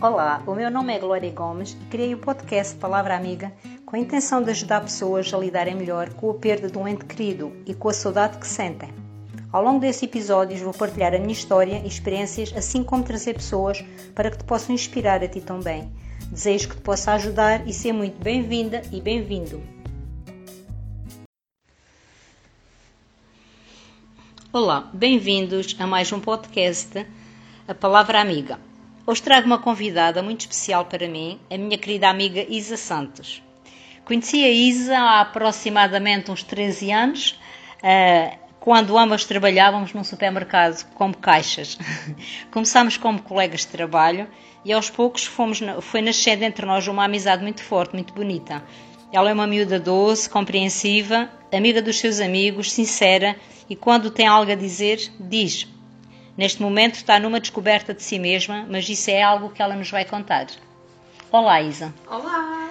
Olá, o meu nome é Glória Gomes e criei o podcast Palavra Amiga com a intenção de ajudar pessoas a lidarem melhor com a perda de um ente querido e com a saudade que sentem. Ao longo desses episódios vou partilhar a minha história e experiências, assim como trazer pessoas para que te possam inspirar a ti também. Desejo que te possa ajudar e ser muito bem-vinda e bem-vindo. Olá, bem-vindos a mais um podcast, A Palavra Amiga. Hoje trago uma convidada muito especial para mim, a minha querida amiga Isa Santos. Conheci a Isa há aproximadamente uns 13 anos, eh, quando ambas trabalhávamos num supermercado como caixas. Começámos como colegas de trabalho e aos poucos fomos, foi nascendo entre nós uma amizade muito forte, muito bonita. Ela é uma miúda doce, compreensiva, amiga dos seus amigos, sincera e quando tem algo a dizer, diz. Neste momento está numa descoberta de si mesma, mas isso é algo que ela nos vai contar. Olá, Isa. Olá!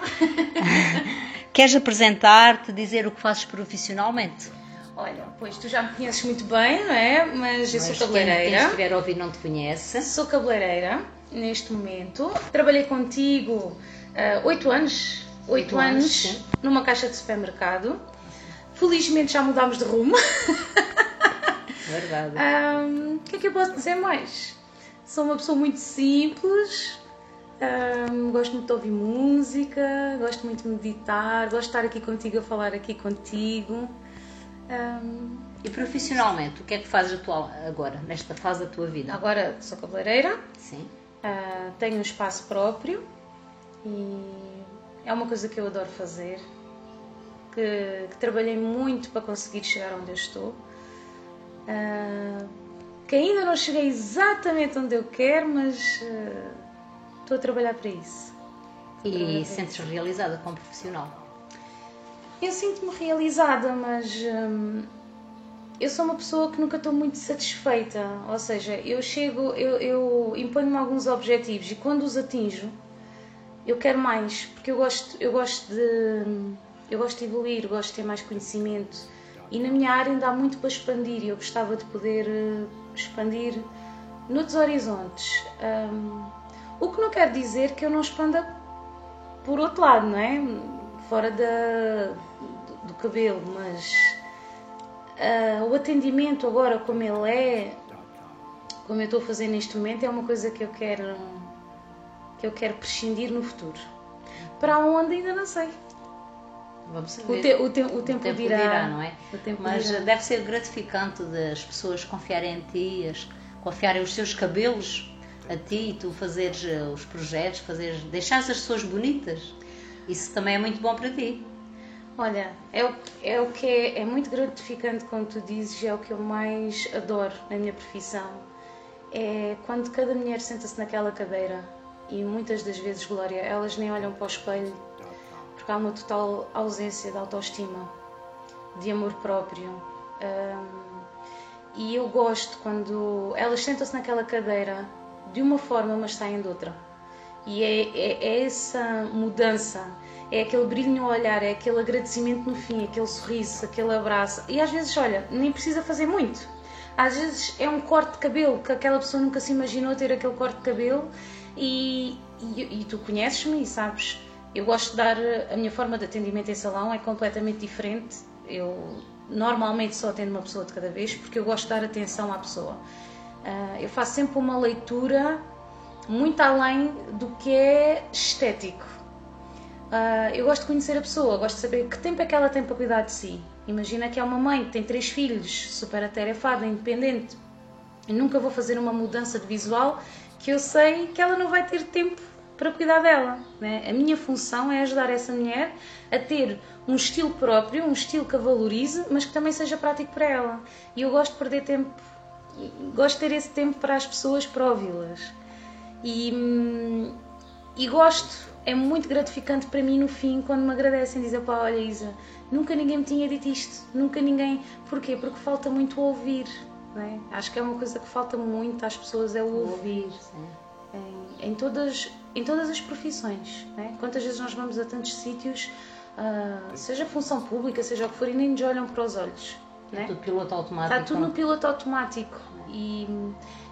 Queres apresentar-te, dizer o que fazes profissionalmente? Olha, pois tu já me conheces muito bem, não é? Mas eu Mas sou Quem cabeleireira. estiver a ouvir não te conhece. Sou cabeleireira neste momento. Trabalhei contigo ah, oito anos. Oito anos, anos, numa caixa de supermercado. Felizmente já mudámos de rumo. Verdade. Ahm, O que é que eu posso dizer mais? Sou uma pessoa muito simples, ahm, gosto muito de ouvir música, gosto muito de meditar, gosto de estar aqui contigo a falar aqui contigo. Ahm, E profissionalmente, o que é que fazes atual, agora, nesta fase da tua vida? agora sou cabeleireira, Sim. ah, tenho um espaço próprio e é uma coisa que eu adoro fazer, que, que trabalhei muito para conseguir chegar onde eu estou. Ah, que ainda não cheguei exatamente onde eu quero, mas ah, estou a trabalhar para isso. E sentes-te realizada como profissional? Eu sinto-me realizada, mas hum, eu sou uma pessoa que nunca estou muito satisfeita. Ou seja, eu chego, eu, eu imponho-me alguns objetivos e quando os atinjo, eu quero mais, porque eu gosto, eu gosto de eu gosto de evoluir, gosto de ter mais conhecimento e na minha área ainda há muito para expandir e eu gostava de poder eh, expandir noutros horizontes. Hum, o que não quer dizer que eu não expanda por outro lado, não é? Fora da, do, do cabelo, mas ah, o atendimento agora como ele é, como eu estou a fazer neste momento, é uma coisa que eu quero que eu quero prescindir no futuro. Para onde ainda não sei. Vamos O, saber. te- o, te- o tempo, tempo dirá, dirá, não é? O Mas dirá. deve ser gratificante das pessoas confiarem em ti, as- confiarem os seus cabelos a ti e tu fazeres eh, os projetos, fazeres, deixares as pessoas bonitas. Isso também é muito bom para ti. Olha, é o, é o que é, é muito gratificante, como tu dizes, é o que eu mais adoro na minha profissão. É quando cada mulher senta-se naquela cadeira e muitas das vezes, Glória, elas nem olham para o espelho porque há uma total ausência de autoestima, de amor próprio. Hum, e eu gosto quando elas sentam-se naquela cadeira de uma forma, mas saem de outra. E é, é- é essa mudança, é aquele brilho no olhar, é aquele agradecimento no fim, aquele sorriso, aquele abraço. E às vezes, olha, nem precisa fazer muito. Às vezes é um corte de cabelo, que aquela pessoa nunca se imaginou ter aquele corte de cabelo e, e, e tu conheces-me e sabes. Eu gosto de dar, a minha forma de atendimento em salão é completamente diferente. Eu normalmente só atendo uma pessoa de cada vez porque eu gosto de dar atenção à pessoa. Ah, eu faço sempre uma leitura muito além do que é estético. Ah, eu gosto de conhecer a pessoa, gosto de saber que tempo é que ela tem para cuidar de si. Imagina que é uma mãe que tem três filhos, super atarefada, independente. Eu nunca vou fazer uma mudança de visual que eu sei que ela não vai ter tempo para cuidar dela. Né? A minha função é ajudar essa mulher a ter um estilo próprio, um estilo que a valorize, mas que também seja prático para ela. E eu gosto de perder tempo, gosto de ter esse tempo para as pessoas, para ouvi-las. E, e gosto, é muito gratificante para mim no fim quando me agradecem, dizem pá, olha Isa, nunca ninguém me tinha dito isto, nunca ninguém. Porquê? Porque falta muito ouvir. não é? Acho que é uma coisa que falta muito às pessoas é o ouvir. Sim. Em, em todas, em todas as profissões. né? Quantas vezes nós vamos a tantos sítios, ah, seja função pública, seja o que for, e nem nos olham para os olhos. né? Tudo piloto automático. Está tudo no piloto automático. E,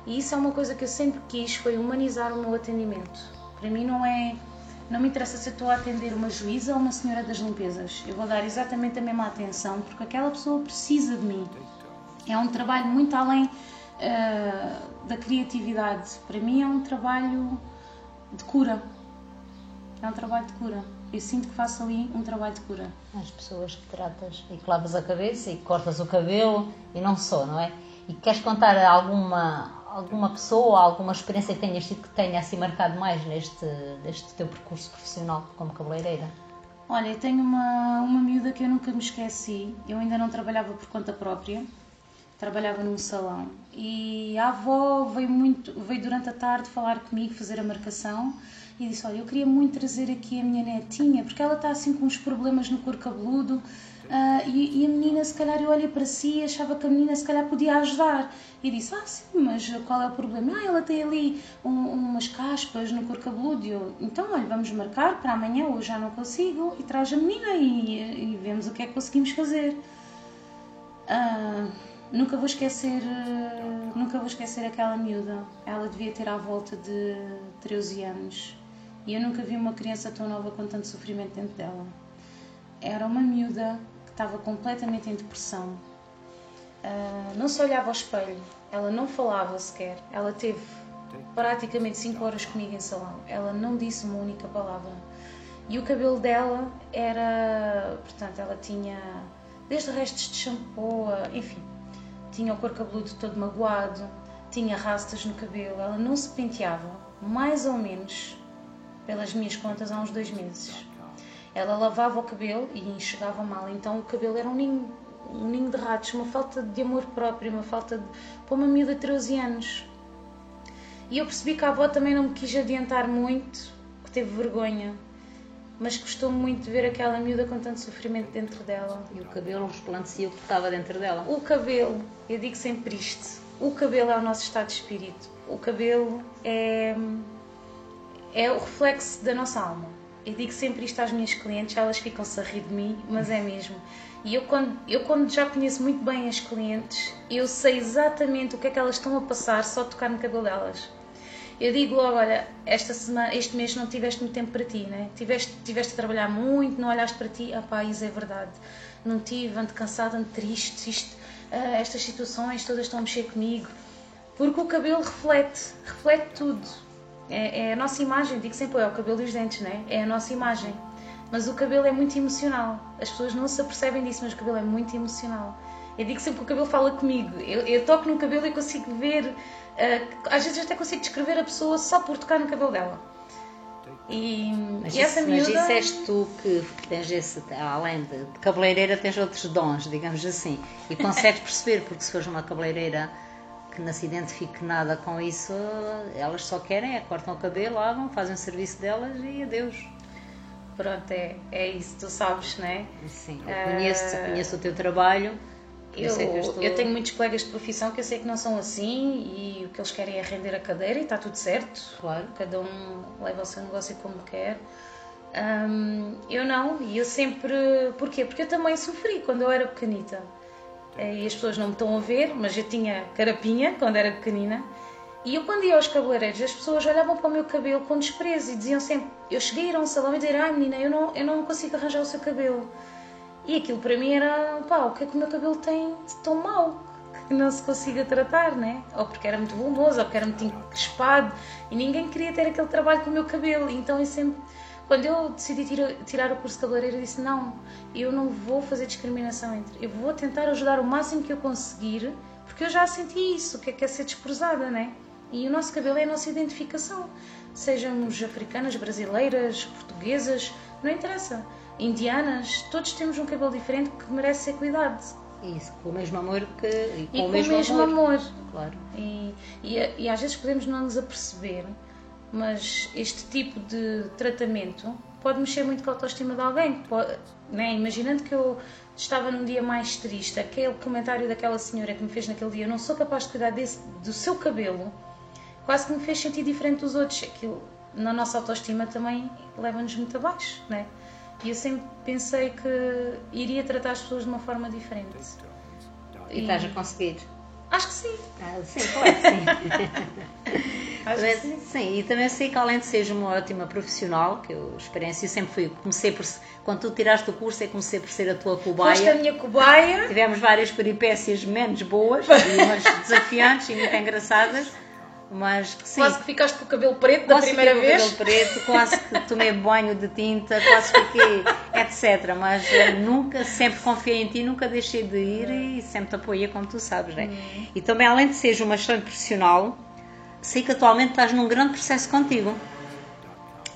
e isso é uma coisa que eu sempre quis, foi humanizar o meu atendimento. Para mim não é. Não me interessa se estou a atender uma juíza ou uma senhora das limpezas. Eu vou dar exatamente a mesma atenção porque aquela pessoa precisa de mim. É um trabalho muito além uh, da criatividade. Para mim é um trabalho de cura. É um trabalho de cura. Eu sinto que faço ali um trabalho de cura. As pessoas que tratas e que lavas a cabeça e cortas o cabelo e não só, não é? E queres contar alguma, alguma pessoa, alguma experiência que tenhas tido que tenha assim marcado mais neste, neste teu percurso profissional como cabeleireira? Olha, eu tenho uma, uma miúda que eu nunca me esqueci. Eu ainda não trabalhava por conta própria, trabalhava num salão. E a avó veio, muito, veio durante a tarde falar comigo, fazer a marcação e disse: Olha, eu queria muito trazer aqui a minha netinha, porque ela está assim com uns problemas no couro cabeludo. Uh, e, e, a menina, se calhar, eu olhei para si e achava que a menina, se calhar, podia ajudar. E disse: Ah, sim, mas qual é o problema? Ah, ela tem ali um, umas caspas no couro cabeludo. E eu, então, olha, vamos marcar para amanhã, hoje já não consigo, e traz a menina e, e vemos o que é que conseguimos fazer. Uh, nunca vou esquecer, uh, nunca vou esquecer aquela miúda. Ela devia ter à volta de 13 anos e eu nunca vi uma criança tão nova com tanto sofrimento dentro dela. Era uma miúda que estava completamente em depressão. Uh, não se olhava ao espelho, ela não falava sequer. Ela teve praticamente 5 horas comigo em salão. Ela não disse uma única palavra. E o cabelo dela era. Portanto, ela tinha desde restos de shampoo, enfim, tinha o corpo cabeludo todo magoado, tinha rastas no cabelo, ela não se penteava, mais ou menos pelas minhas contas, há uns dois meses. Ela lavava o cabelo e enxugava mal, então o cabelo era um ninho, um ninho de ratos, uma falta de amor próprio, uma falta de. para uma miúda de 13 anos. E eu percebi que a avó também não me quis adiantar muito, que teve vergonha, mas gostou muito de ver aquela miúda com tanto sofrimento dentro dela. E o cabelo resplandecia o que estava dentro dela. O cabelo, eu digo sempre isto: o cabelo é o nosso estado de espírito. O cabelo é é o reflexo da nossa alma. Eu digo sempre isto às minhas clientes, elas ficam-se a rir de mim, mas é mesmo. E eu quando, eu quando já conheço muito bem as clientes, eu sei exatamente o que é que elas estão a passar só tocar no cabelo delas. Eu digo logo, olha, esta semana, este mês não tiveste muito tempo para ti, né? Tiveste, tiveste a trabalhar muito, não olhaste para ti. Ah pá, isso é verdade. Não tive, ando cansada, ando triste, isto, estas situações todas estão a mexer comigo. Porque o cabelo reflete, reflete tudo é, é, a nossa imagem, digo sempre, é o cabelo e os dentes, né? É a nossa imagem. Mas o cabelo é muito emocional. As pessoas não se apercebem disso, mas o cabelo é muito emocional. Eu digo sempre que o cabelo fala comigo. Eu, eu toco no cabelo e consigo ver, uh, às vezes até consigo descrever a pessoa só por tocar no cabelo dela. E, mas, e essa isso, miúda... mas disseste tu que tens esse, além de, de cabeleireira, tens outros dons, digamos assim, e consegues perceber, porque se fores uma cabeleireira que não se identifique nada com isso, elas só querem é cortam o cabelo, lavam, fazem o serviço delas e adeus. Pronto, é, é isso, tu sabes, não é? Sim, eu conheço, uh, conheço o teu trabalho. Eu, eu, estou... eu, tenho muitos colegas de profissão que eu sei que não são assim e o que eles querem é render a cadeira e está tudo certo. Claro. Cada um leva o seu negócio como quer. Um, eu não, e eu sempre. Porquê? Porque eu também sofri quando eu era pequenita. Eh, e as pessoas não me estão a ver, mas eu tinha carapinha quando era pequenina. E eu, quando ia aos cabeleireiros, as pessoas olhavam para o meu cabelo com desprezo e diziam sempre: Eu cheguei a ir a um salão e dizer, ai menina, eu não, eu não consigo arranjar o seu cabelo. E aquilo para mim era: pá, o que é que o meu cabelo tem de tão mau que não se consiga tratar, né? Ou porque era muito volumoso, ou porque era muito encrespado e ninguém queria ter aquele trabalho com o meu cabelo. Então eu sempre quando eu decidi tira, tirar o curso de cabeleireiro, disse: não, eu não vou fazer discriminação entre. Eu vou tentar ajudar o máximo que eu conseguir, porque eu já senti isso, o que é, que é ser desprezada, né? E o nosso cabelo é a nossa identificação. Sejamos africanas, brasileiras, portuguesas, não interessa. Indianas, todos temos um cabelo diferente que merece ser cuidado. Isso, com o mesmo amor que. E com, e o, mesmo mesmo amor. amor. Claro. E, e, e às vezes podemos não nos aperceber mas este tipo de tratamento pode mexer muito com a autoestima de alguém. Pode, né? Imaginando que eu estava num dia mais triste, aquele comentário daquela senhora que me fez naquele dia, eu não sou capaz de cuidar desse, do seu cabelo, quase que me fez sentir diferente dos outros. Aquilo, na nossa autoestima também leva-nos muito abaixo, né? E eu sempre pensei que iria tratar as pessoas de uma forma diferente. E, e estás a conseguir? Acho que sim. Ah, sim, claro que sim. Acho Também- que sim. sim, e também sei que além de seres uma ótima profissional, que eu experiência sempre fui, comecei por, quando tu tiraste o curso, eu comecei por ser a tua Foste a cobaia. minha cobaia. Tivemos várias peripécias menos boas e umas desafiantes e muito engraçadas, mas que sim. Quase que ficaste com o cabelo preto da Quase primeira fiquei com o vez. cabelo preto, quase que tomei banho de tinta, quase fiquei, etc. Mas eh, nunca, sempre confiei em ti, nunca deixei de ir e sempre te apoiei, como tu sabes, né? Uhum. E também, além de seres uma excelente profissional, sei que atualmente estás num grande processo contigo,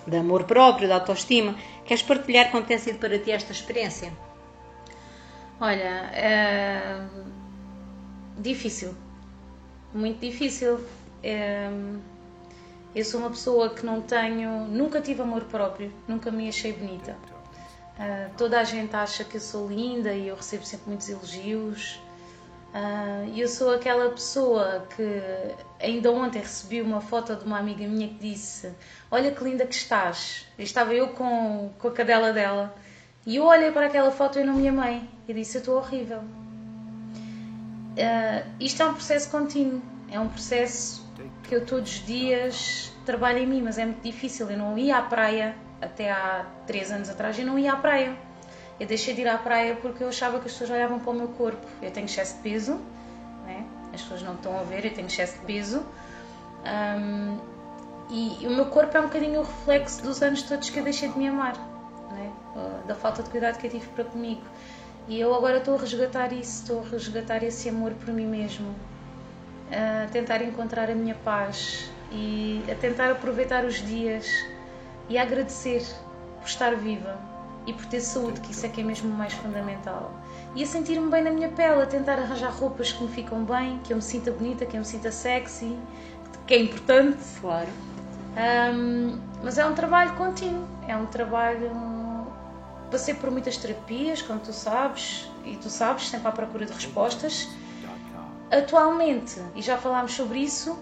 de amor próprio, de autoestima. Queres partilhar como tem sido para ti esta experiência? Olha, é... difícil. Muito difícil. É, Eu sou uma pessoa que não tenho. Nunca tive amor próprio, nunca me achei bonita. Ah, toda a gente acha que eu sou linda e eu recebo sempre muitos elogios. Ah, E eu sou aquela pessoa que ainda ontem recebi uma foto de uma amiga minha que disse: Olha que linda que estás. E estava eu com, com a cadela dela. E eu olhei para aquela foto e não me amei. E disse: Eu estou horrível. Ah, isto é um processo contínuo. É um processo que eu todos os dias trabalho em mim, mas é muito difícil. Eu não ia à praia até há três anos atrás. Eu não ia à praia. Eu deixei de ir à praia porque eu achava que as pessoas olhavam para o meu corpo. Eu tenho excesso de peso, né? as pessoas não estão a ver, eu tenho excesso de peso. Ahm, e o meu corpo é um bocadinho o reflexo dos anos todos que eu deixei de me amar, né? Ah, da falta de cuidado que eu tive para comigo. E eu agora estou a resgatar isso, estou a resgatar esse amor por mim mesmo, a tentar encontrar a minha paz e a tentar aproveitar os dias e a agradecer por estar viva e por ter saúde, que isso é que é mesmo o mais fundamental. E a sentir-me bem na minha pele, a tentar arranjar roupas que me ficam bem, que eu me sinta bonita, que eu me sinta sexy, que é importante. Claro. Um, mas é um trabalho contínuo, é um trabalho. Passei por muitas terapias, como tu sabes, e tu sabes, sempre à procura de respostas. Atualmente, e já falámos sobre isso,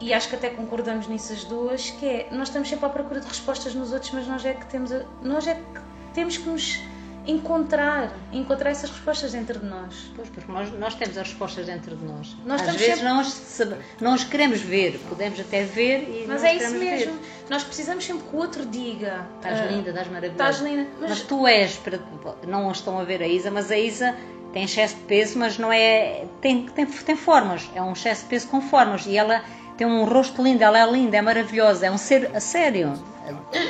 e acho que até concordamos nisso as duas, que é nós estamos sempre à procura de respostas nos outros, mas nós é que temos, a- nós é que temos que nos encontrar, encontrar essas respostas dentro de nós. Pois, porque nós, nós temos as respostas dentro de nós. Nós Às vezes sempre- não, as não queremos ver, podemos até ver e Mas é isso mesmo. ver. Nós precisamos sempre que o outro diga. Estás ah, linda, estás maravilhosa. Estás linda. Mas... Mas, tu és, para- não estão a ver a Isa, mas a Isa tem excesso de peso, mas não é. Tem, tem, tem formas, é um excesso de peso com formas. E ela tem um rosto lindo, ela é linda, é maravilhosa, é um ser a sério.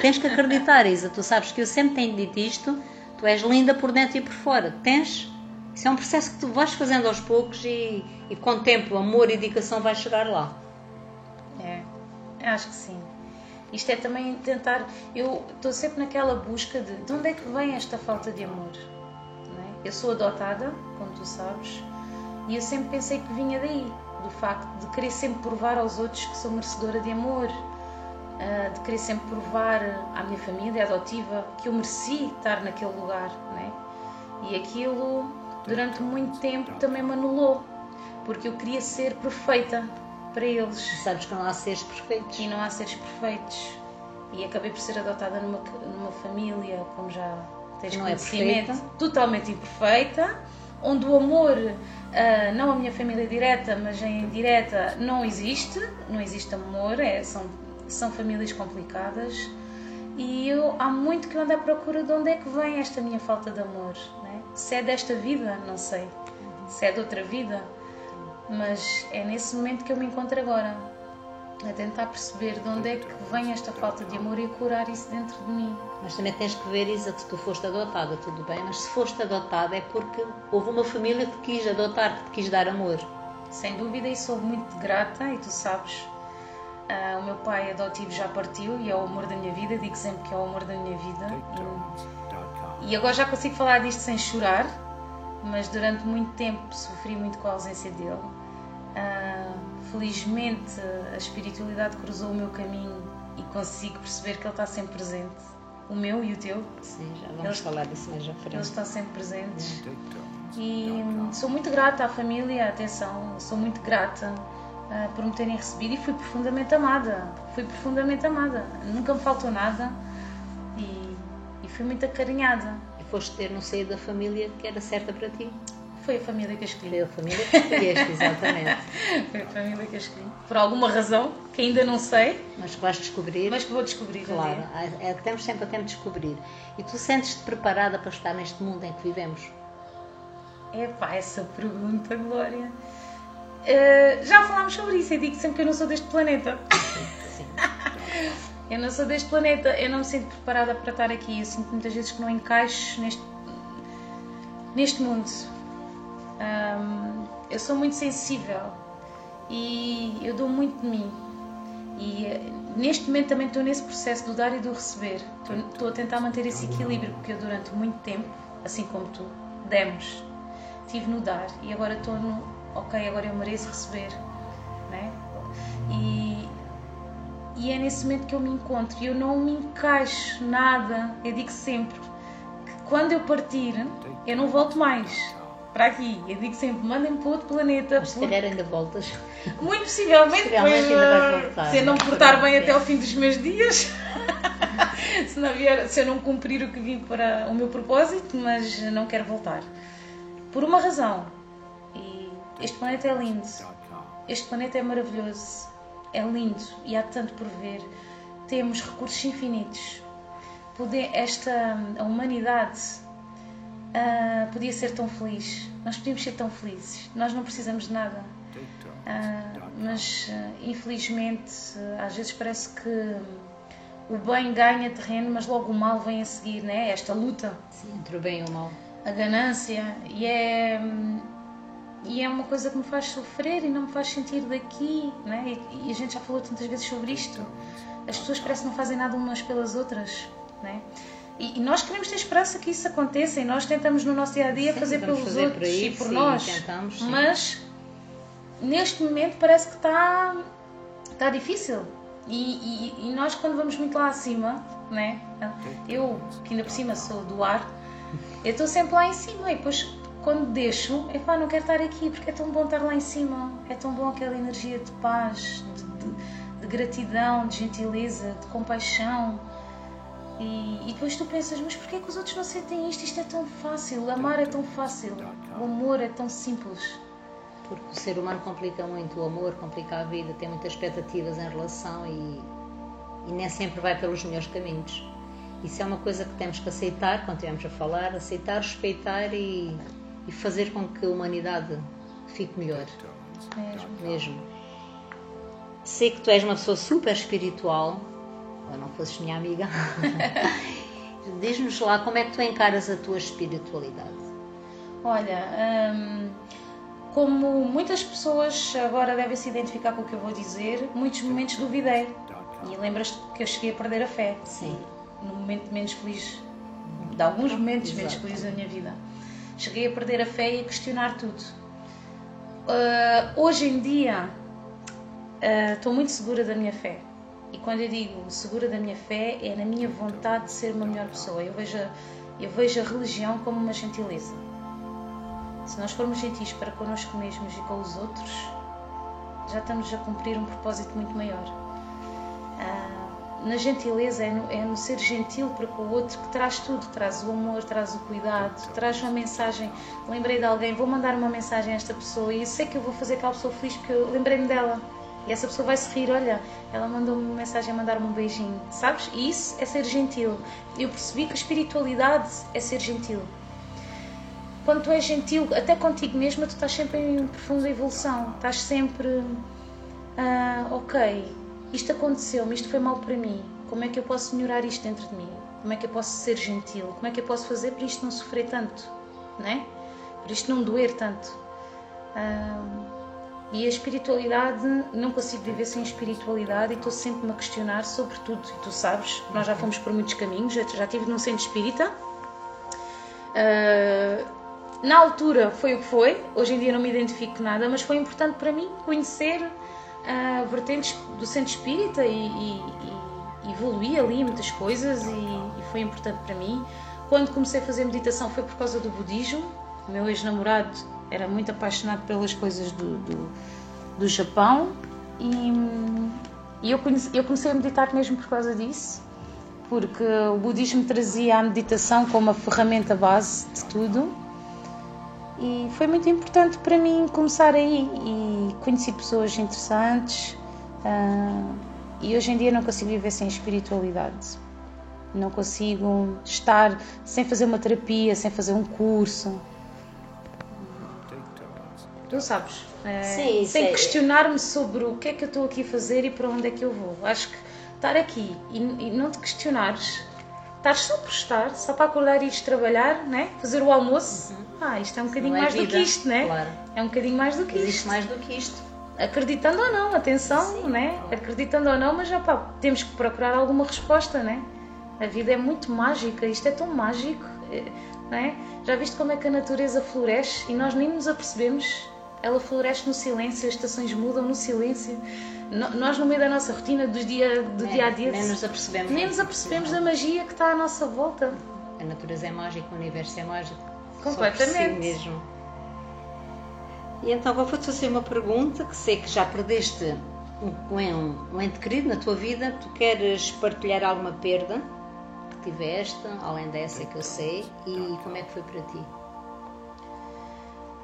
Tens que acreditar, Isa. Tu sabes que eu sempre tenho dito isto, tu és linda por dentro e por fora. Tens. Isso é um processo que tu vais fazendo aos poucos e, e com o tempo, amor e dedicação vai chegar lá. É, acho que sim. Isto é também tentar. Eu estou sempre naquela busca de de onde é que vem esta falta de amor. Eu sou adotada, como tu sabes, e eu sempre pensei que vinha daí do facto de querer sempre provar aos outros que sou merecedora de amor, ah, de querer sempre provar à minha família adotiva que eu mereci estar naquele lugar. não é? E aquilo, durante muito tempo, também me anulou, porque eu queria ser perfeita para eles. Sabes que não há seres perfeitos. E não há seres perfeitos. E acabei por ser adotada numa, numa família, como já tens Não é conhecimento, perfeita. totalmente imperfeita, onde o amor, ah, não a minha família direta, mas em indireta, não existe. Não existe amor, é, são, são famílias complicadas. E eu, há muito que ando à procura de onde é que vem esta minha falta de amor. Né? Se é desta vida, não sei. Se é de outra vida. Mas é nesse momento que eu me encontro agora a tentar perceber de onde é que vem esta falta de amor e curar isso dentro de mim. Mas também tens que ver, Isa, que tu foste adotada, tudo bem, mas se foste adotada é porque houve uma família que te quis adotar, que te quis dar amor. Sem dúvida, e sou muito grata, e tu sabes, ah, o meu pai adotivo já partiu e é o amor da minha vida, digo sempre que é o amor da minha vida. E, e agora já consigo falar disto sem chorar, mas durante muito tempo sofri muito com a ausência dele. Ah, felizmente, a espiritualidade cruzou o meu caminho e consigo perceber que ele está sempre presente. O meu e o teu, Sim, já vamos Eles- falar disso mais à eles frente. estão sempre presentes. E hum, sou muito grata à família, atenção, sou muito grata ah, por me terem recebido e fui profundamente amada. Fui profundamente amada. Nunca me faltou nada e, e fui muito acarinhada. E foste ter no seio da família que era certa para ti. Foi a família que eu escolhi. Foi a família que escolheste, exatamente. Foi a família que eu escolhi. Por alguma razão, que ainda não sei. Mas que vais descobrir. Mas que vou descobrir. Claro, é, é, temos sempre a tempo de descobrir. E tu sentes-te preparada para estar neste mundo em que vivemos? É pá, essa pergunta, Glória. Uh, já falámos sobre isso. Eu digo sempre que eu não sou deste planeta. Sim, sim. eu não sou deste planeta. Eu não me sinto preparada para estar aqui. Eu sinto muitas vezes que não encaixo neste, neste mundo. Um, eu sou muito sensível e eu dou muito de mim. E eh, neste momento também estou nesse processo do dar e do receber. Estou, a tentar manter esse equilíbrio porque eu durante muito tempo, assim como tu, demos, tive no dar e agora estou no ok, agora eu mereço receber. Né? E, e é nesse momento que eu me encontro e eu não me encaixo nada. Eu digo sempre que quando eu partir, eu não volto mais para aqui. Eu digo sempre, mandem-me para outro planeta. Mas se calhar ainda voltas. Muito possivelmente, voltar. Se eu não portar bem até ao fim dos meus dias. se, não vier, se eu não cumprir o que vim para o meu propósito, mas não quero voltar. Por uma razão. E este planeta é lindo. Este planeta é maravilhoso. É lindo e há tanto por ver. Temos recursos infinitos. Poder, esta a humanidade uh, podia ser tão feliz. Nós podíamos ser tão felizes. Nós não precisamos de nada. Uh, mas, uh, infelizmente, às vezes parece que o bem ganha terreno, mas logo o mal vem a seguir, né? Esta luta. Sim, entre o bem e o mal. A ganância. E é. E é uma coisa que me faz sofrer e não me faz sentir daqui, né? E, e a gente já falou tantas vezes sobre isto. As pessoas parecem que não fazem nada umas pelas outras, né? E, e, nós queremos ter esperança que isso aconteça e nós tentamos no nosso dia a dia sim, fazer pelos fazer outros por e por sim, nós. Tentamos, mas neste momento parece que está, está difícil. E, e, e, nós, quando vamos muito lá acima, né? eu que ainda por cima sou do ar, eu estou sempre lá em cima e depois quando deixo, é pá, não quero estar aqui porque é tão bom estar lá em cima, é tão bom aquela energia de paz, de, de, de gratidão, de gentileza, de compaixão e, e, depois tu pensas, mas porquê que os outros não sentem isto? Isto é tão fácil, amar é tão fácil, o amor é tão simples. Porque o ser humano complica muito, o amor complica a vida, tem muitas expectativas em relação e, e nem sempre vai pelos melhores caminhos. Isso é uma coisa que temos que aceitar quando estivermos a falar, aceitar, respeitar e, e fazer com que a humanidade fique melhor. Mesmo. Mesmo. Sei que tu és uma pessoa super espiritual, ou não fosses minha amiga, diz-nos lá como é que tu encaras a tua espiritualidade. Olha, hum, como muitas pessoas agora devem se identificar com o que eu vou dizer, muitos momentos duvidei. E lembras-te que eu cheguei a perder a fé. Sim. No momento menos feliz, de alguns momentos Exato. menos felizes da minha vida. Cheguei a perder a fé e a questionar tudo. Uh, hoje em dia, uh, estou muito segura da minha fé. E quando eu digo segura da minha fé, é na minha vontade de ser uma melhor pessoa. Eu vejo, eu vejo a religião como uma gentileza. Se nós formos gentis para connosco mesmos e com os outros, já estamos a cumprir um propósito muito maior. Ah, na gentileza é no, é no, ser gentil para com o outro que traz tudo, traz o amor, traz o cuidado, traz uma mensagem. Lembrei de alguém, vou mandar uma mensagem a esta pessoa e eu sei que eu vou fazer aquela pessoa feliz porque eu lembrei-me dela e essa pessoa vai se rir, olha, ela mandou-me uma mensagem a mandar-me um beijinho, sabes? E isso é ser gentil. Eu percebi que a espiritualidade é ser gentil. Quando tu és gentil, até contigo mesma, tu estás sempre em profunda evolução. Estás sempre, ah, ok, isto aconteceu-me, isto foi mal para mim. Como é que eu posso melhorar isto dentro de mim? Como é que eu posso ser gentil? Como é que eu posso fazer para isto não sofrer tanto? Né? Para isto não doer tanto? Ah, e a espiritualidade, não consigo viver sem espiritualidade e estou sempre-me a questionar sobre tudo. E tu sabes, nós já fomos por muitos caminhos, já, já estive num centro espírita. Uh, na altura foi o que foi, hoje em dia não me identifico nada, mas foi importante para mim conhecer uh, vertentes do centro espírita e, e, e evoluir ali muitas coisas e, e foi importante para mim. Quando comecei a fazer meditação foi por causa do budismo. O meu ex-namorado era muito apaixonado pelas coisas do, do, do Japão e, e eu, conheci, eu comecei a meditar mesmo por causa disso, porque o budismo trazia a meditação como a ferramenta base de tudo. E foi muito importante para mim começar aí e conheci pessoas interessantes uh, e hoje em dia não consigo viver sem espiritualidade. Não consigo estar sem fazer uma terapia, sem fazer um curso. Tu sabes? É, Sim, sem questionar-me sobre o que é que eu estou aqui a fazer e para onde é que eu vou. Acho que estar aqui e, e não te questionares, estar só por estar, só para acordar e ir trabalhar, né? fazer o almoço. Uhum. Ah, isto é um bocadinho é mais vida, do que isto, né? Claro. É um bocadinho mais do que Existe isto. mais do que isto. Acreditando ou não, atenção, Sim. né? Acreditando ou não, mas já pá, temos que procurar alguma resposta, né? A vida é muito mágica, isto é tão mágico, eh, né? Já viste como é que a natureza floresce e nós nem nos apercebemos? Ela floresce no silêncio, as estações mudam no silêncio. nós, no meio da nossa rotina, do dia, do é, dia a dia, nem nos apercebemos, nem nos apercebemos da magia que está à nossa volta. A natureza é mágica, o universo é mágico. Completamente. Si mesmo. E então, vou-te fazer uma pergunta que sei que já perdeste um, um, um ente querido na tua vida. Tu queres partilhar alguma perda que tiveste, além dessa que eu sei, e como é que foi para ti?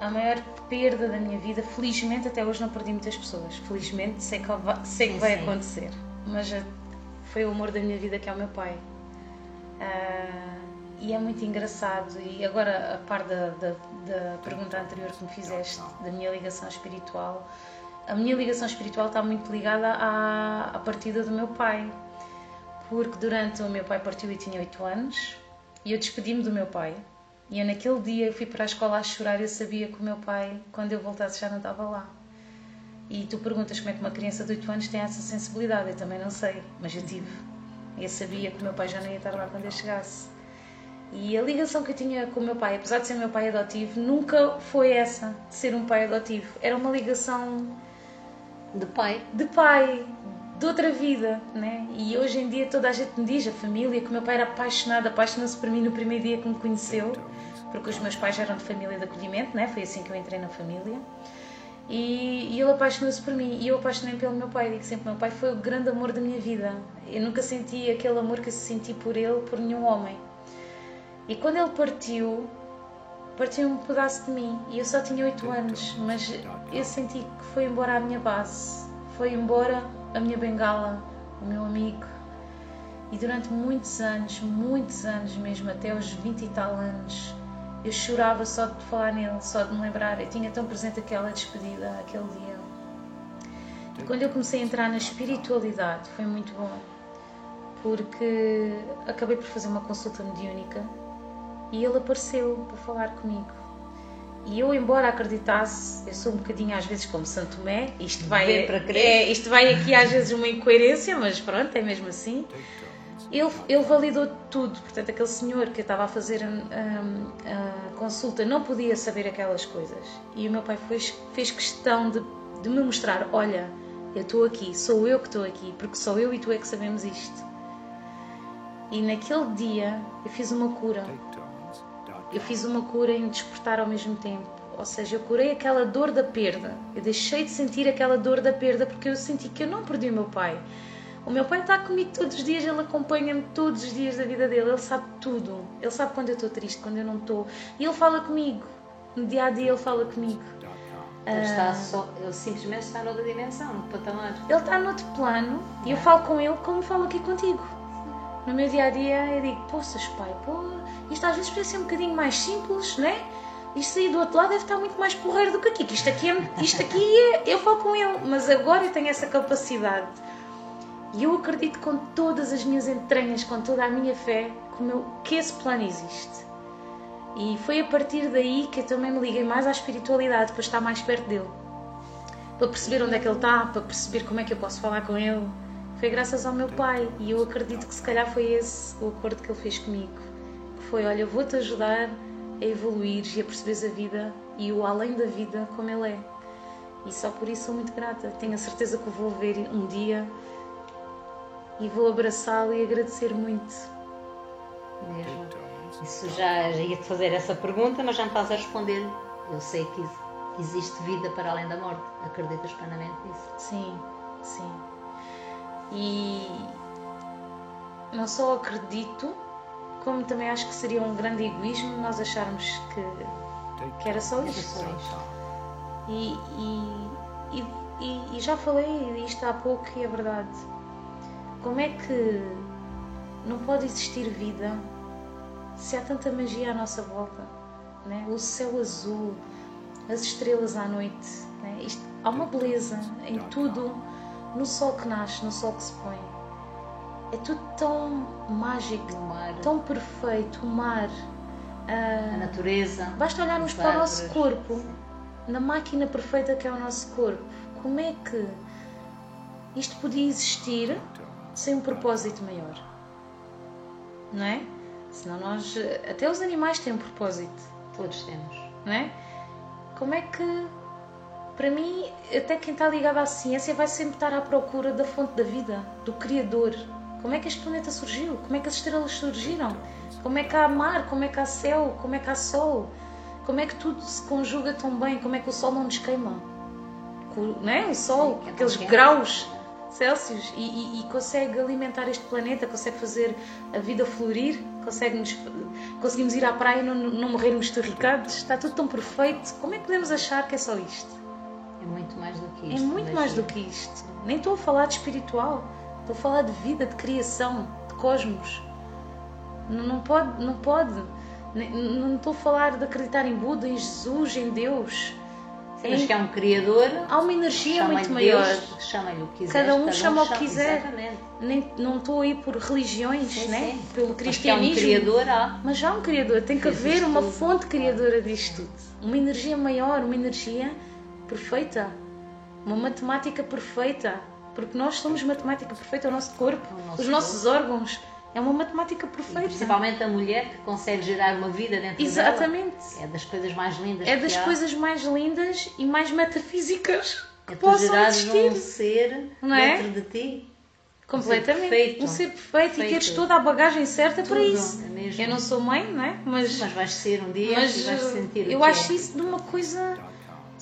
A maior perda da minha vida. Felizmente, até hoje não perdi muitas pessoas. Felizmente, sei que, vai, sei que vai acontecer. Mas foi o amor da minha vida que é o meu pai. Uh, e é muito engraçado. E agora, a par da, da, da, pergunta anterior que me fizeste, da minha ligação espiritual, a minha ligação espiritual está muito ligada à, à partida do meu pai. Porque durante o meu pai partiu e tinha 8 anos, e eu despedi-me do meu pai e eu naquele dia eu fui para a escola a chorar e eu sabia que o meu pai, quando eu voltasse, já não estava lá. E tu perguntas como é que uma criança de 8 anos tem essa sensibilidade. Eu também não sei, mas eu tive. Eu sabia que o meu pai já não ia estar lá quando eu chegasse. E a ligação que eu tinha com o meu pai, apesar de ser meu pai adotivo, nunca foi essa, de ser um pai adotivo. Era uma ligação de pai. De pai, de outra vida, né? E hoje em dia toda a gente me diz, a família, que o meu pai era apaixonado, apaixonou-se por mim no primeiro dia que me conheceu porque os meus pais eram de família de acolhimento, né? foi assim que eu entrei na família. E, e ele apaixonou-se por mim e eu apaixonei pelo meu pai. Digo sempre: meu pai foi o grande amor da minha vida. Eu nunca senti aquele amor que senti por ele, por nenhum homem. E quando ele partiu, partiu um pedaço de mim. E eu só tinha 8 anos, mas eu senti que foi embora a minha base, foi embora a minha bengala, o meu amigo. E durante muitos anos, muitos anos mesmo, até os 20 e tal anos, eu chorava só de falar nele, só de me lembrar. Eu tinha tão presente aquela despedida, aquele dia. E quando eu comecei a entrar na espiritualidade, foi muito bom, porque acabei por fazer uma consulta mediúnica e ele apareceu para falar comigo. E eu, embora acreditasse, eu sou um bocadinho às vezes como Santo Tomé, isto vai, é, isto vai aqui às vezes uma incoerência, mas pronto, é mesmo assim ele, ele validou tudo. Portanto, aquele senhor que estava a fazer a, a, a, consulta não podia saber aquelas coisas. E o meu pai fez, fez questão de, de me mostrar: olha, eu estou aqui, sou eu que estou aqui, porque sou eu e tu é que sabemos isto. E naquele dia eu fiz uma cura. Eu fiz uma cura em despertar ao mesmo tempo. Ou seja, eu curei aquela dor da perda. Eu deixei de sentir aquela dor da perda porque eu senti que eu não perdi o meu pai o meu pai está comigo todos os dias, ele acompanha-me todos os dias da vida dele, ele sabe tudo. Ele sabe quando eu estou triste, quando eu não estou. E ele fala comigo. No dia a dia ele fala comigo. Ele, está ah, só, ele simplesmente está noutra dimensão, no patamar. Ele está noutro plano e eu falo com ele como falo aqui contigo. No meu dia a dia eu digo: Poças, pai, pô, isto às vezes parece ser um bocadinho mais simples, né? Isto aí do outro lado deve estar muito mais porreiro do que aqui. Que isto aqui, é, isto aqui é, eu falo com ele, mas agora eu tenho essa capacidade e eu acredito com todas as minhas entranhas, com toda a minha fé, que esse plano existe. E foi a partir daí que eu também me liguei mais à espiritualidade, para estar mais perto dele. Para perceber onde é que ele está, para perceber como é que eu posso falar com ele. Foi graças ao meu pai e eu acredito que se calhar foi esse o acordo que ele fez comigo. Que foi, olha, vou-te ajudar a evoluir e a perceberes a vida e o além da vida como ele é. E só por isso sou muito grata. Tenho a certeza que o vou ver um dia e vou abraçá-lo e agradecer muito. Mesmo. Isso já, já ia te fazer essa pergunta, mas já me estás a responder. Eu sei que existe vida para além da morte. Acreditas plenamente nisso? Sim, sim. E não só acredito, como também acho que seria um grande egoísmo nós acharmos que que era só isto. E, e, e, e já falei isto há pouco e é verdade. Como é que não pode existir vida se há tanta magia à nossa volta? Né? O céu azul, as estrelas à noite. Né? Isto, há uma beleza em tudo, no sol que nasce, no sol que se põe. É tudo tão mágico, tão perfeito. O mar, a, a natureza. Basta olharmos para o nosso corpo, na máquina perfeita que é o nosso corpo. Como é que isto podia existir sem um propósito maior? Não é? Senão nós. Até os animais têm um propósito. Todos temos. Não é? Como é que. Para mim, até quem está ligado à ciência vai sempre estar à procura da fonte da vida, do Criador. Como é que este planeta surgiu? Como é que as estrelas surgiram? Como é que há mar? Como é que há céu? Como é que há sol? Como é que tudo se conjuga tão bem? Como é que o sol não nos queima? Não é? O sol, Sim, é aqueles graus Celsius, e, e, e, consegue alimentar este planeta, consegue fazer a vida florir, consegue conseguimos ir à praia e não, não morrermos terricados. Está tudo tão perfeito. Como é que podemos achar que é só isto? É muito mais do que isto. É muito mais do que isto. Nem estou a falar de espiritual, estou a falar de vida, de criação, de cosmos. Não, não pode, não pode. Não estou a falar de acreditar em Buda, em Jesus, em Deus. Sim, mas que é um criador. Há uma energia muito maior. Chama-lhe o que quiser. Cada um cada chama o que quiser. Nem, não estou aí por religiões, sim, né? Sim. pelo cristianismo. Mas há um criador, há. Mas há um criador. Tem que haver uma tudo. fonte criadora disto tudo. Uma energia maior, uma energia perfeita. Uma matemática perfeita. Porque nós somos matemática perfeita, o nosso corpo, o nosso os nossos corpo. órgãos é uma matemática perfeita. E principalmente a mulher que consegue gerar uma vida dentro Exatamente. dela. É das coisas mais lindas É das coisas mais lindas e mais metafísicas que é possam existir. um ser não é? dentro de ti. Completamente. Um ser perfeito, um ser perfeito, perfeito. e teres toda a bagagem certa Tudo, para isso. É eu não sou mãe, não é? Mas, mas vais ser um dia mas, vais sentir Eu acho é. isso de uma coisa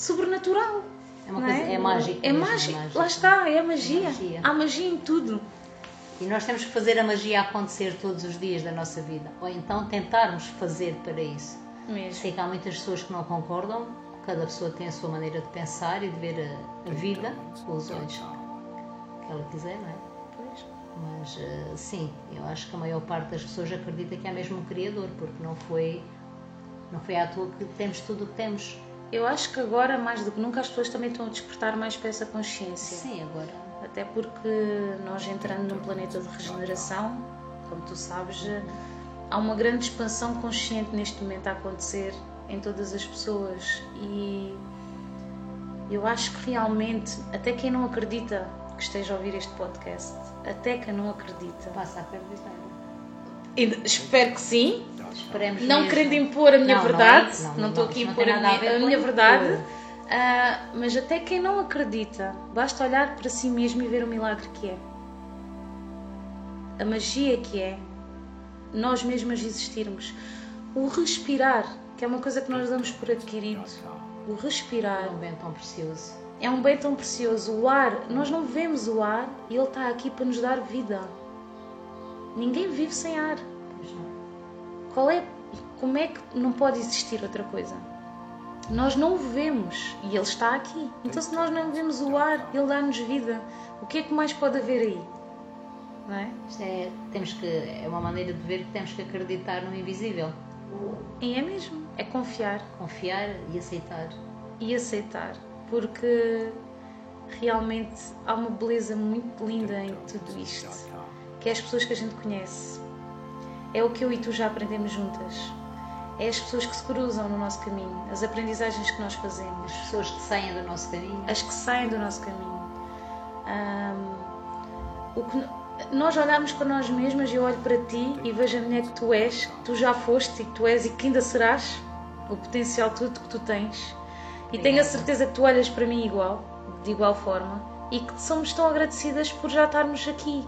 sobrenatural. É uma coisa, é? é mágico. É, mágico. Lá está, é magia. é magia. Há magia em tudo. E nós temos que fazer a magia acontecer todos os dias da nossa vida. Ou então tentarmos fazer para isso. Mesmo. Sei que há muitas pessoas que não concordam. Cada pessoa tem a sua maneira de pensar e de ver a, a vida com os olhos que ela quiser, não é? Pois. Mas uh, sim, eu acho que a maior parte das pessoas acredita que há mesmo um Criador, porque não foi, não foi à toa que temos tudo o que temos. Eu acho que agora, mais do que nunca, as pessoas também estão a despertar mais para essa consciência. Sim, agora até porque nós entrando num planeta de regeneração, como tu sabes, há uma grande expansão consciente neste momento a acontecer em todas as pessoas e eu acho que realmente, até quem não acredita que esteja a ouvir este podcast, até quem não acredita, passa a acreditar. Espero que sim. Esperemos não mesmo. querendo impor a minha não, verdade, não, é não, não estou aqui a impor a minha, a minha verdade. Uh, mas até quem não acredita, basta olhar para si mesmo e ver o milagre que é. A magia que é nós mesmas existirmos. O respirar, que é uma coisa que nós damos por adquirido. O respirar. É um bem tão precioso. É um bem tão precioso. O ar, nós não vemos o ar e ele está aqui para nos dar vida. Ninguém vive sem ar. Qual é, como é que não pode existir outra coisa? Nós não o vemos e ele está aqui. Então, se nós não vemos o ar, ele dá-nos vida. O que é que mais pode haver aí? Não é? Isto é, temos que, é uma maneira de ver que temos que acreditar no invisível. E é mesmo. É confiar. Confiar e aceitar. E aceitar. Porque realmente há uma beleza muito linda em tudo isto. Que é as pessoas que a gente conhece. É o que eu e tu já aprendemos juntas é as pessoas que se cruzam no nosso caminho, as aprendizagens que nós fazemos. As pessoas que saem do nosso caminho. As que saem do nosso caminho. Um, o que, nós olhamos para nós mesmas e eu olho para ti e vejo a mulher que tu és, que tu já foste e que tu és e que ainda serás, o potencial tudo que tu tens. E tenho a certeza que tu olhas para mim igual, de igual forma, e que somos tão agradecidas por já estarmos aqui,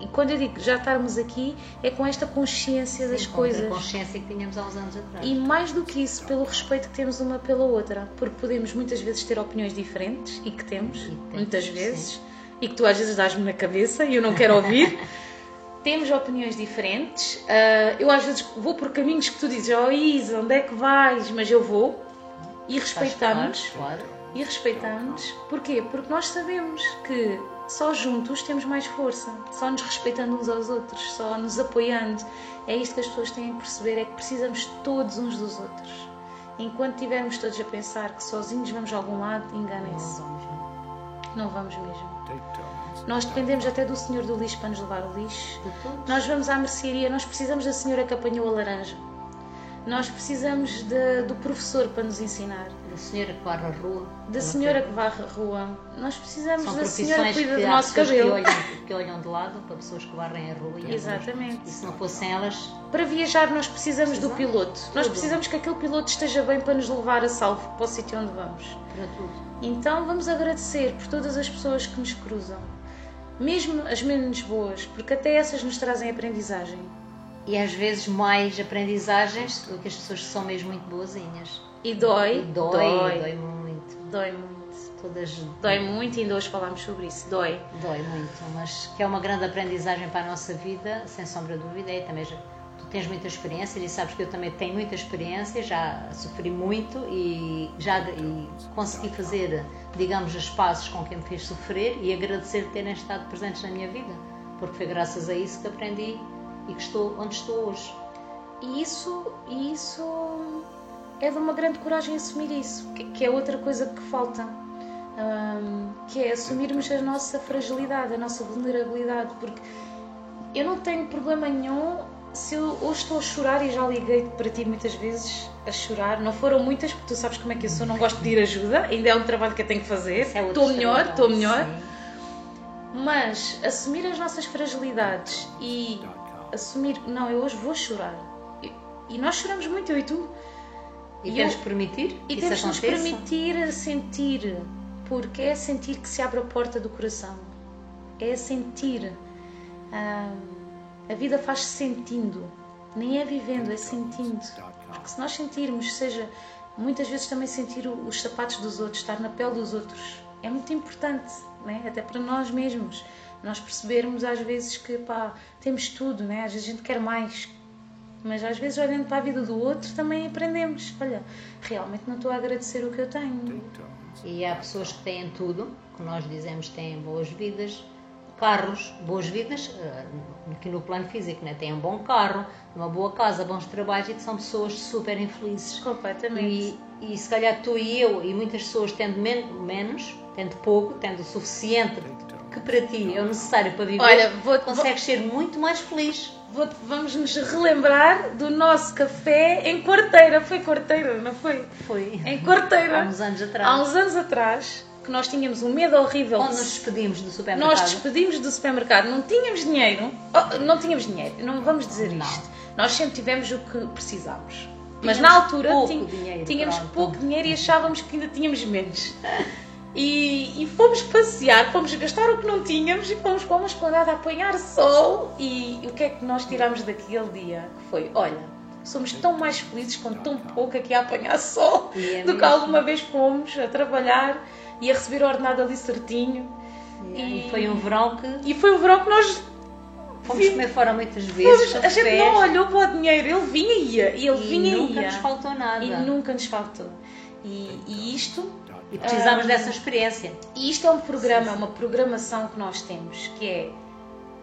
e quando eu digo já estarmos aqui, é com esta consciência Sim, das com coisas. A consciência que tínhamos há uns anos atrás. E mais do que isso, pelo respeito que temos uma pela outra. Porque podemos muitas vezes ter opiniões diferentes, e que temos, e temos muitas vezes, sim. e que tu às vezes dás-me na cabeça e eu não quero ouvir. temos opiniões diferentes. Uh, eu às vezes vou por caminhos que tu dizes, oh Isa, onde é que vais? Mas eu vou e respeitamos. Claro, E respeitamos. Porquê? Porque nós sabemos que só juntos temos mais força, só nos respeitando uns aos outros, só nos apoiando. É isto que as pessoas têm que perceber: é que precisamos todos uns dos outros. Enquanto estivermos todos a pensar que sozinhos vamos a algum lado, enganem-se. Não vamos mesmo. Nós dependemos até do senhor do lixo para nos levar o lixo. Nós vamos à mercearia, nós precisamos da senhora que apanhou a laranja. Nós precisamos de, do professor para nos ensinar. Da senhora que varre a rua. Da senhora que varre a rua. Nós precisamos São da senhora que cuida que do nosso cabelo. Que olham, que olham de lado para pessoas que varrem a rua. E Exatamente. E se não fossem elas, Para viajar nós precisamos do piloto. Nós Tudo. precisamos que aquele piloto esteja bem para nos levar a salvo para o sítio onde vamos. para tudo. Então vamos agradecer por todas as pessoas que nos cruzam. Mesmo as menos boas, porque até essas nos trazem aprendizagem. E às vezes mais aprendizagens do que as pessoas que são mesmo muito boazinhas. E dói, E dói, dói, dói muito. dói muito. Todas Dói muito e ainda hoje falámos sobre isso. Dói. Dói muito, mas que é uma grande aprendizagem para a nossa vida, sem sombra de dúvida. E também já, tu tens muita experiência e sabes que eu também tenho muita experiência, já sofri muito e já e consegui fazer, digamos, os passos com quem me fez sofrer e agradecer de terem estado presentes na minha vida, porque foi graças a isso que aprendi e que estou onde estou hoje. E isso, e isso é de uma grande coragem assumir isso, que, que é outra coisa que falta. Hum, que é assumirmos a nossa fragilidade, a nossa vulnerabilidade, porque eu não tenho problema nenhum se eu hoje estou a chorar e já liguei para ti muitas vezes a chorar, não foram muitas, porque tu sabes como é que eu sou, não gosto de pedir ajuda, ainda é um trabalho que eu tenho que fazer, é estou melhor, estou melhor, sim. mas assumir as nossas fragilidades e assumir, não, eu hoje vou chorar. E, e nós choramos muito, eu e tu. E, E temos eu- que permitir E temos nos permitir sentir, porque é sentir que se abre a porta do coração. É sentir. Ah, a vida faz-se sentindo, nem é vivendo, é sentindo. Porque se nós sentirmos, seja muitas vezes também sentir os sapatos dos outros, estar na pele dos outros, é muito importante, né? até para nós mesmos. Nós percebermos às vezes que pá, temos tudo, né? às vezes a gente quer mais, mas às vezes olhando para a vida do outro também aprendemos. Olha, realmente não estou a agradecer o que eu tenho. E há pessoas que têm tudo, que nós dizemos que têm boas vidas, carros, boas vidas, eh, aqui no plano físico, né? têm um bom carro, uma boa casa, bons trabalhos e que são pessoas super infelizes. Completamente. E, e se calhar tu e eu e muitas pessoas tendo men- menos, tendo pouco, tendo o suficiente que para ti é o necessário para viver, Olha, vou- consegues ser muito mais feliz. Vou- vamos nos relembrar do nosso café em quarteira. Foi quarteira, não foi? Foi Em quarteira. há uns anos atrás. Há uns anos atrás, nós tínhamos um medo horrível. Onde de- nos despedimos do supermercado. Nós despedimos do supermercado, não tínhamos dinheiro. Oh, não tínhamos dinheiro, não vamos dizer Não. isto. Nós sempre tivemos o que precisámos. Mas Tínhamos na altura pouco tin- dinheiro, tínhamos pronto. pouco dinheiro e achávamos que ainda tínhamos menos. E, e fomos passear, fomos gastar o que não tínhamos e fomos para uma esplanada a apanhar sol. E, o que é que nós tiramos daquele dia? Que foi, olha, somos tão mais felizes com tão pouco aqui a apanhar sol é do que alguma vez fomos a trabalhar e a receber o ordenado ali certinho. E foi um verão que E foi um verão que nós fomos Sim. comer fora muitas vezes. fomos, a gente não olhou para o dinheiro, ele vinha e ia, e ele e vinha e nunca ia. nos faltou nada. E nunca nos faltou. E, e isto, E precisávamos Ah. dessa experiência. e isto é um programa, uma programação que nós temos, que é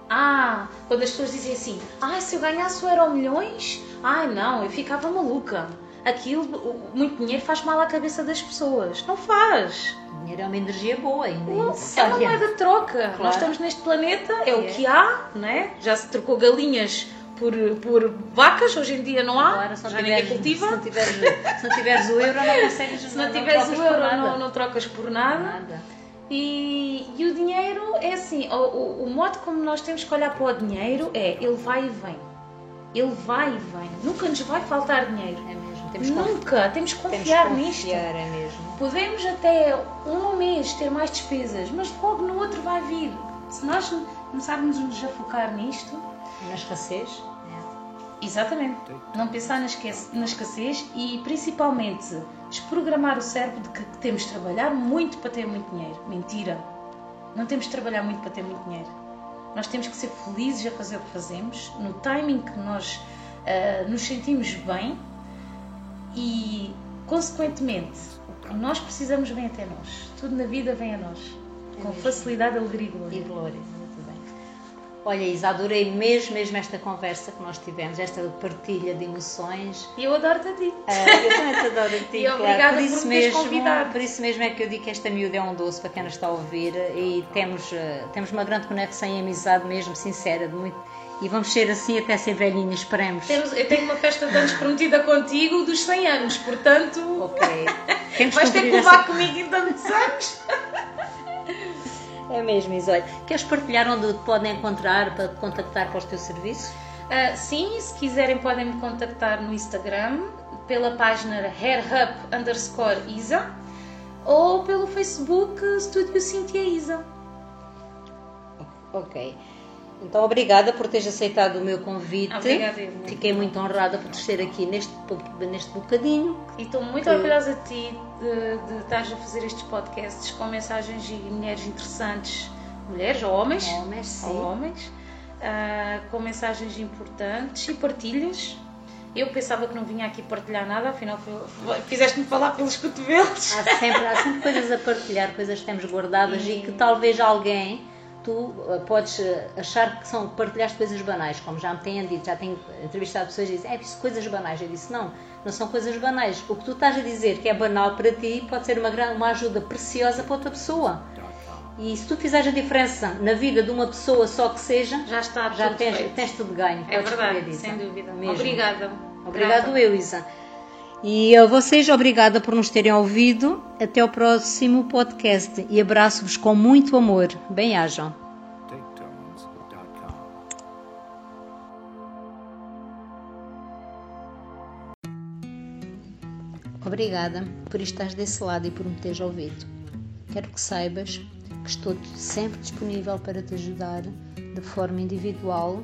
ah, quando as pessoas dizem assim, ah, se eu ganhasse o euro milhões, ai não, eu ficava maluca. Aquilo, muito dinheiro faz mal à cabeça das pessoas. Não faz. O dinheiro é uma energia boa ainda. É uma necessária. moeda de troca. Claro. Nós estamos neste planeta, é, o É. que há, não é? Já se trocou galinhas por, por vacas, hoje em dia não há, Agora, não já ninguém tiveres, cultiva. se não tiveres, se não tiveres o euro, não consegues Se não tiveres o euro, não, não trocas por nada. Nada. E, e o dinheiro é assim: o, o, o modo como nós temos que olhar para o dinheiro é ele vai e vem. Ele vai e vem. Nunca nos vai faltar dinheiro. É mesmo. Temos Nunca. Temos que temos confiar que nisto. confiar, é mesmo. Podemos até um mês ter mais despesas, mas logo no outro vai vir. Se nós começarmos a nos afocar nisto, Na escassez. é. Exatamente. Não pensar na, esque- na escassez e principalmente desprogramar o cérebro de que temos de trabalhar muito para ter muito dinheiro. Mentira. Não temos de trabalhar muito para ter muito dinheiro. nós temos que ser felizes a fazer o que fazemos, no timing que nós uh, nos sentimos bem e, consequentemente, o que nós precisamos vem até nós. Tudo na vida vem a nós, é com mesmo. facilidade, alegria e glória. E glória. Olha, Isa, adorei mesmo, mesmo esta conversa que nós tivemos, esta partilha de emoções. E eu adoro-te a ti. Uh, eu também te adoro a ti. e obrigada por, isso por mesmo, convidado. Por isso mesmo é que eu digo que esta miúda é um doce para quem nos está a ouvir e temos, uh, temos uma grande conexão e amizade mesmo, sincera, de muito, e vamos ser assim até ser velhinhas, esperemos. Temos, eu tenho uma festa de anos prometida contigo dos 100 anos, portanto. Ok. Temos Vais ter que levar essa... comigo em tantos anos. É mesmo, Isói. Queres partilhar onde te podem encontrar para te contactar para os teus serviços? Uh, sim, se quiserem podem me contactar no Instagram pela página hairhub underscore Isa ou pelo Facebook Estúdio Cintia Isa. Ok. Então, obrigada por teres aceitado o meu convite. Obrigada. Fiquei muito honrada por ter aqui neste, neste bocadinho. E estou muito que... orgulhosa de ti, de, de estares a fazer estes podcasts com mensagens de mulheres interessantes, mulheres ou homens, homens, sim. Ou homens uh, com mensagens importantes e partilhas. Eu pensava que não vinha aqui partilhar nada, afinal fizeste-me falar pelos cotovelos. Há sempre, há sempre coisas a partilhar, coisas que temos guardadas e, e que talvez alguém tu eh, podes eh, achar que são partilhaste coisas banais, como já me têm dito, já tenho entrevistado pessoas que dizem, é isso coisas banais. Eu disse, não, não são coisas banais. O que tu estás a dizer que é banal para ti pode ser uma, uma ajuda preciosa para outra pessoa. E se tu fizeres a diferença na vida de uma pessoa só que seja, já está já tens, feito. tens tudo ganho. É verdade, sem dúvida. Mesmo. Obrigada. Obrigado eu, Isa. E a vocês, obrigada por nos terem ouvido. Até o próximo podcast e abraço-vos com muito amor. Bem-ajam. Obrigada por estares desse lado e por me teres ouvido. Quero que saibas que estou sempre disponível para te ajudar de forma individual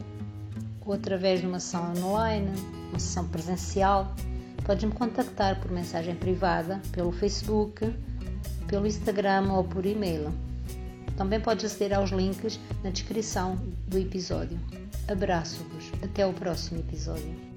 ou através de uma sessão online, uma sessão presencial. Podes-me contactar por mensagem privada, pelo Facebook, pelo Instagram ou por e-mail. Também podes aceder aos links na descrição do episódio. Abraço-vos. Até o próximo episódio.